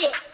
shit.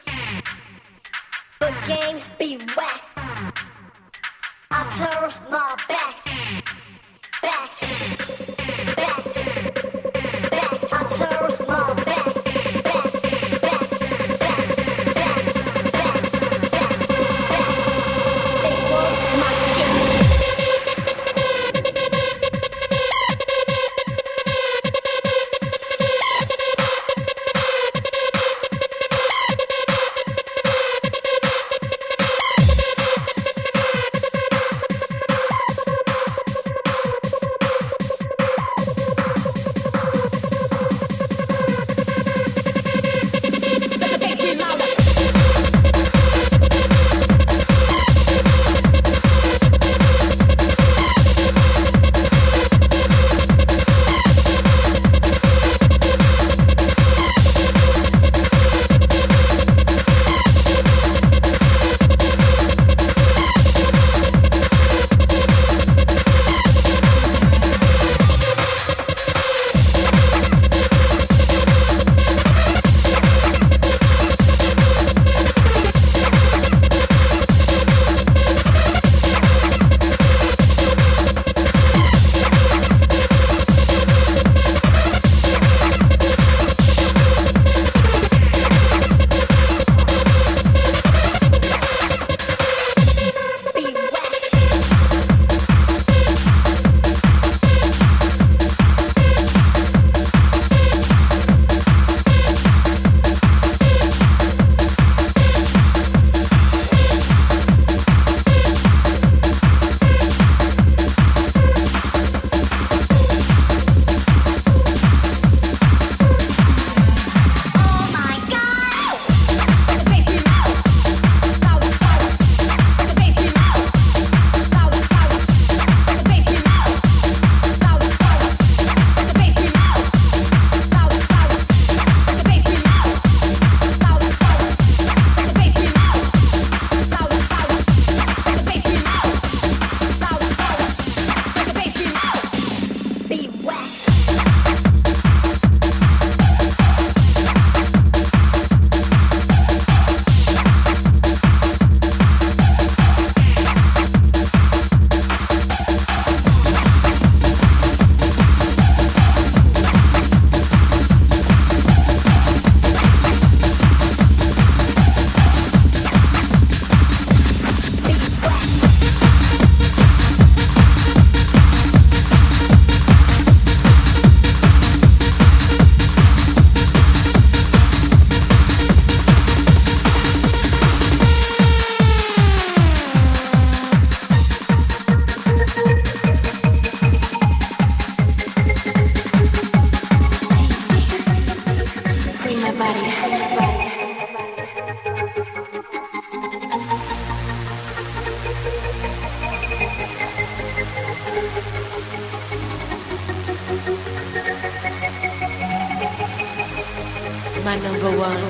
my number one.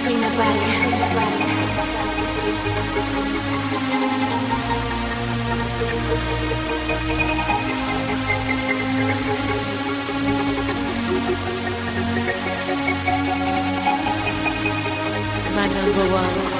Free my body, my number one.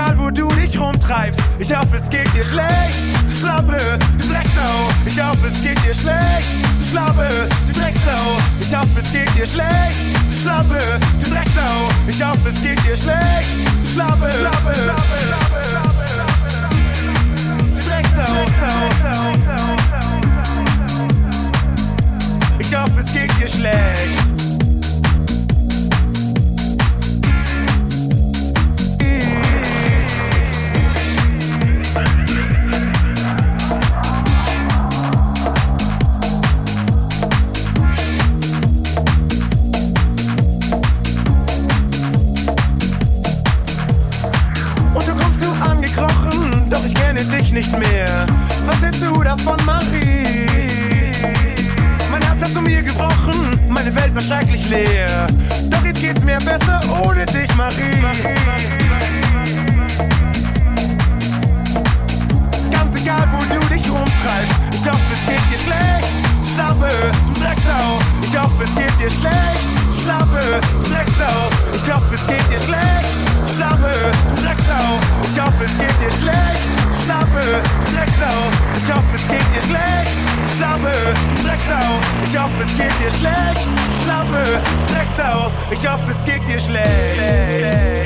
Egal, wo du dich rumtreibst, ich hoffe, es geht dir schlecht. Du Schlappe, du Drecksau. Ich hoffe, es geht dir schlecht. Du Schlappe, du Drecksau. Ich hoffe, es geht dir schlecht. Du Schlappe, du Drecksau. Ich hoffe, es geht dir schlecht. Du Schlappe, Schlappe, Schlappe. Du Drecksau. Ich hoffe, es geht dir schlecht. Ich kenne dich nicht mehr. Was hältst du davon, Marie? Mein Herz hast du mir gebrochen, meine Welt war schrecklich leer. Doch jetzt geht's mir besser ohne dich, Marie. Ganz egal, wo du dich rumtreibst, ich hoffe, es geht dir schlecht. Schlappe, du Drecksau, ich hoffe, es geht dir schlecht. Schlappe, Drecksau, ich hoffe, es geht dir schlecht. Schlappe, Drecksau, ich hoffe, es geht dir schlecht. Schlappe, Drecksau, ich hoffe, es geht dir schlecht. Schlappe, Drecksau, ich hoffe, es geht dir schlecht. Schlappe, Drecksau, ich hoffe, es geht dir schlecht.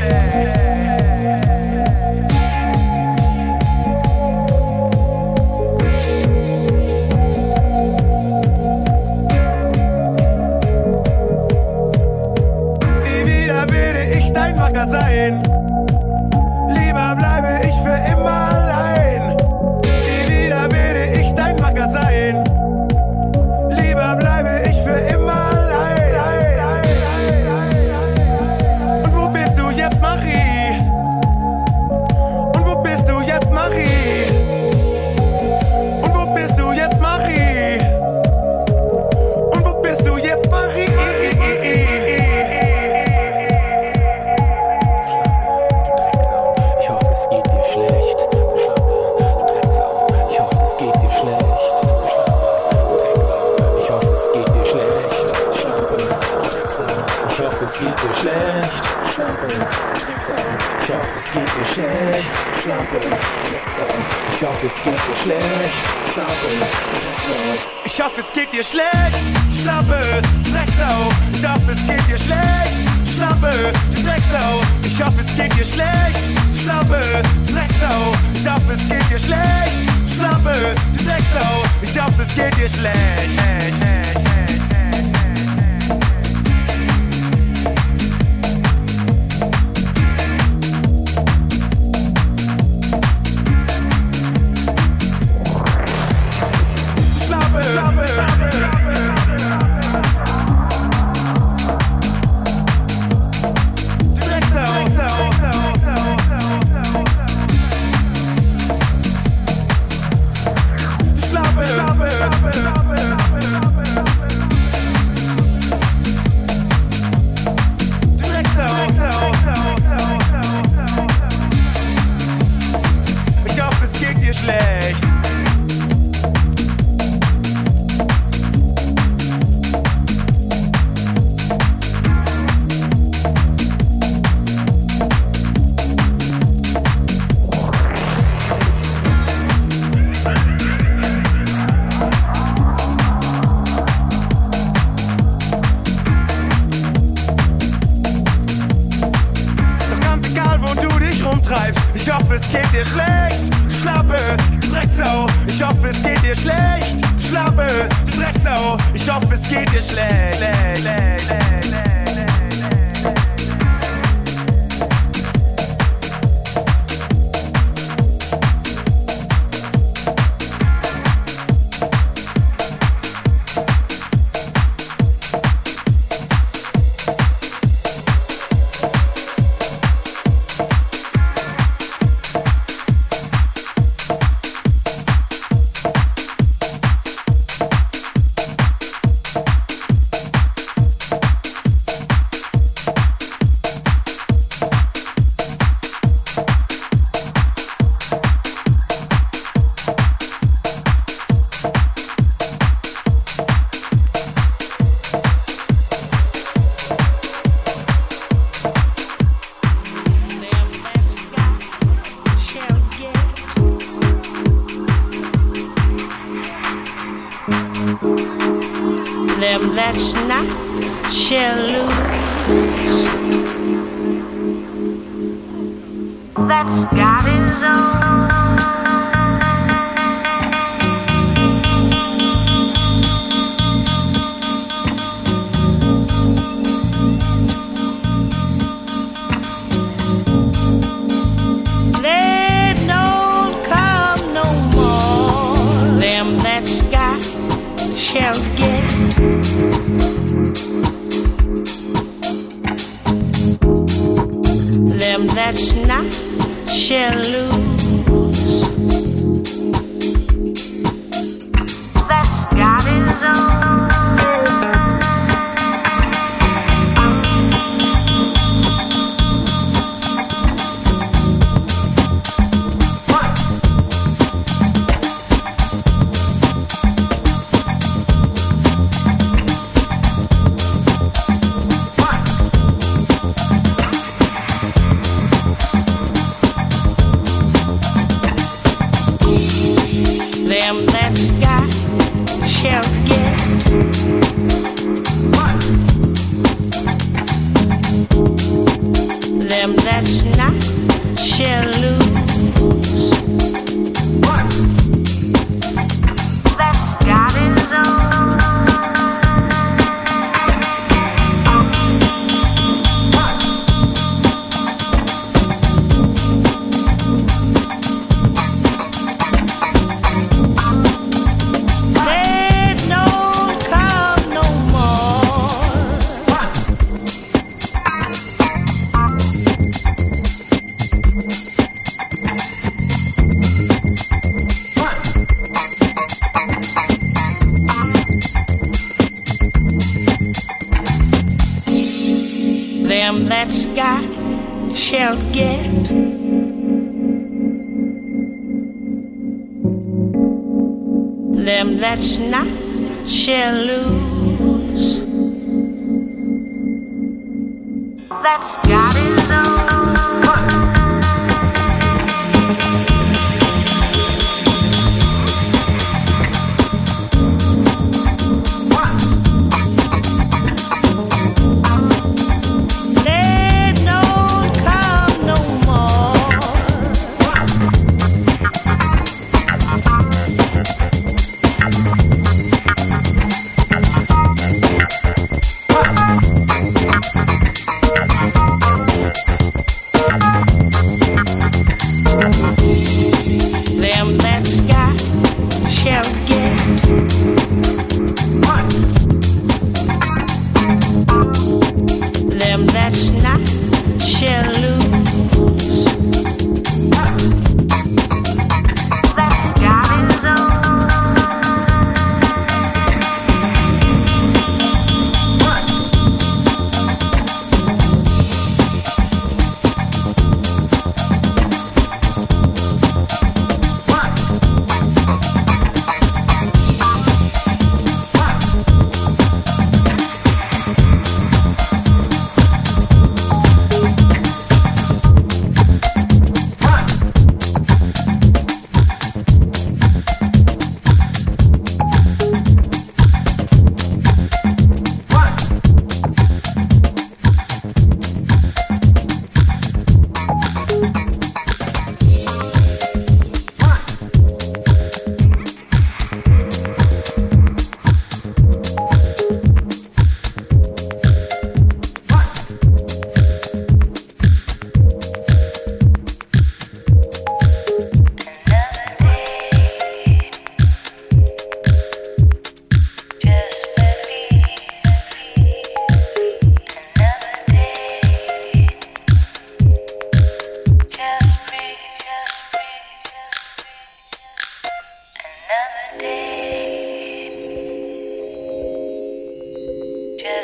Geht dir schlecht. Du Schlappe, Drecksau, ich hoffe, es geht dir schlecht. Du Schlappe, Drecksau, ich hoffe, es geht dir schlecht. schlecht, schlecht, schlecht, schlecht, Them that's not shall lose. Krishna, Shalu.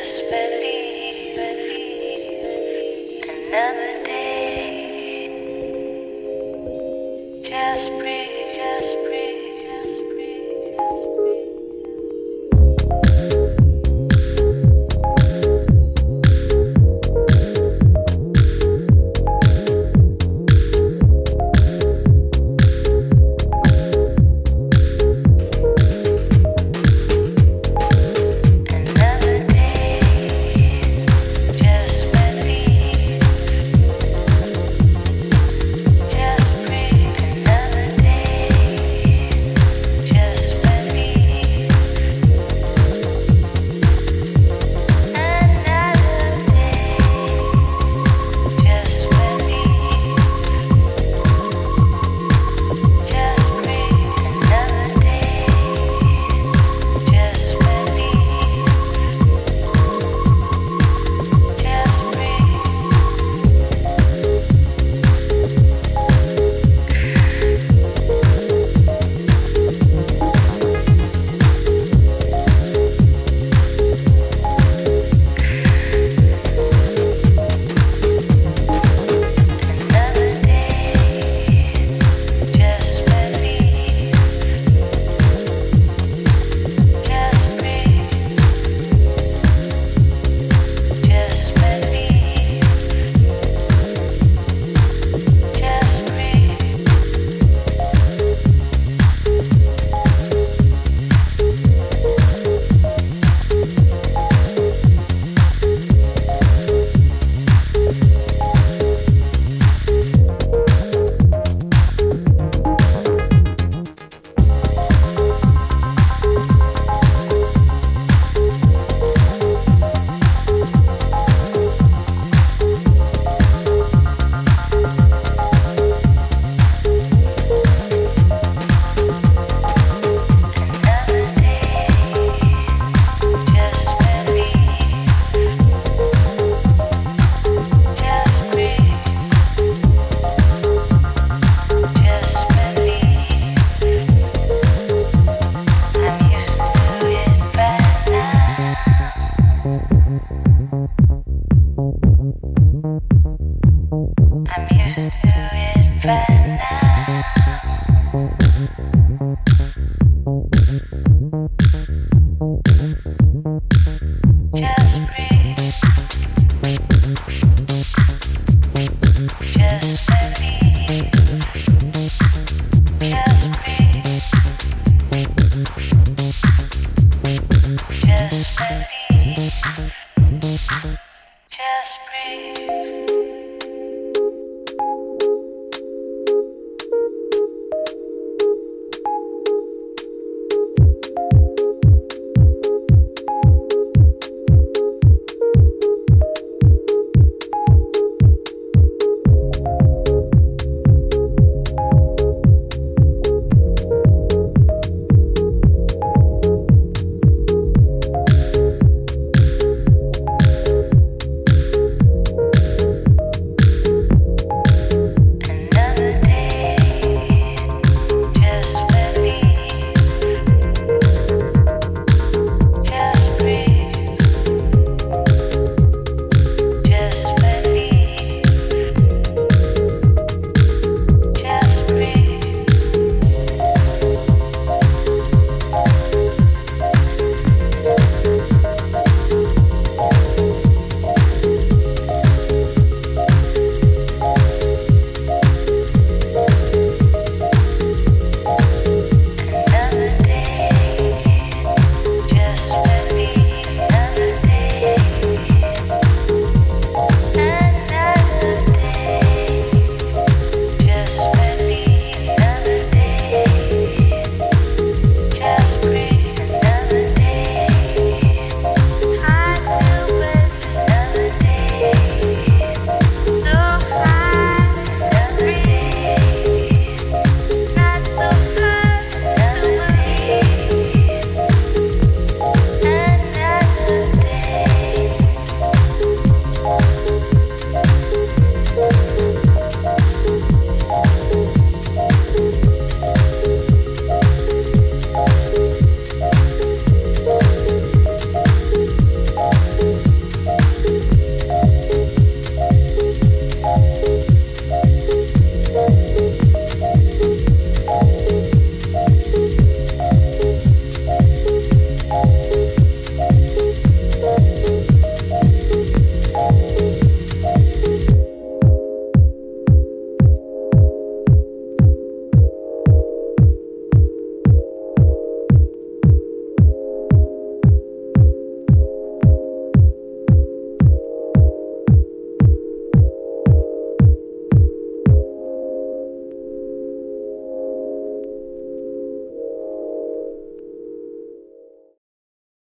Christmas.